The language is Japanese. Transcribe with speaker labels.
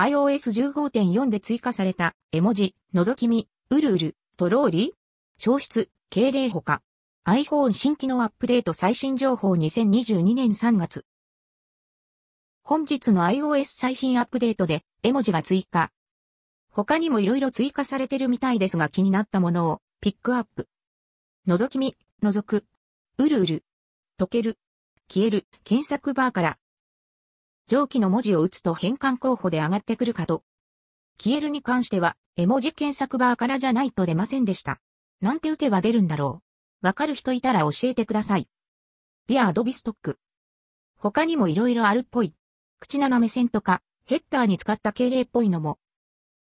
Speaker 1: iOS15.4 で追加された絵文字、覗き見、うるうる、トローリー消失、敬礼ほか。iPhone 新機能アップデート最新情報2022年3月。本日の iOS 最新アップデートで絵文字が追加。他にも色々追加されてるみたいですが気になったものをピックアップ。覗き見、覗く。うるうる。溶ける。消える。検索バーから。上記の文字を打つと変換候補で上がってくるかと。消えるに関しては絵文字検索バーからじゃないと出ませんでした。なんて打てば出るんだろう。わかる人いたら教えてください。ビアードビストック。他にも色々あるっぽい。口斜め線とか、ヘッダーに使った敬礼っぽいのも、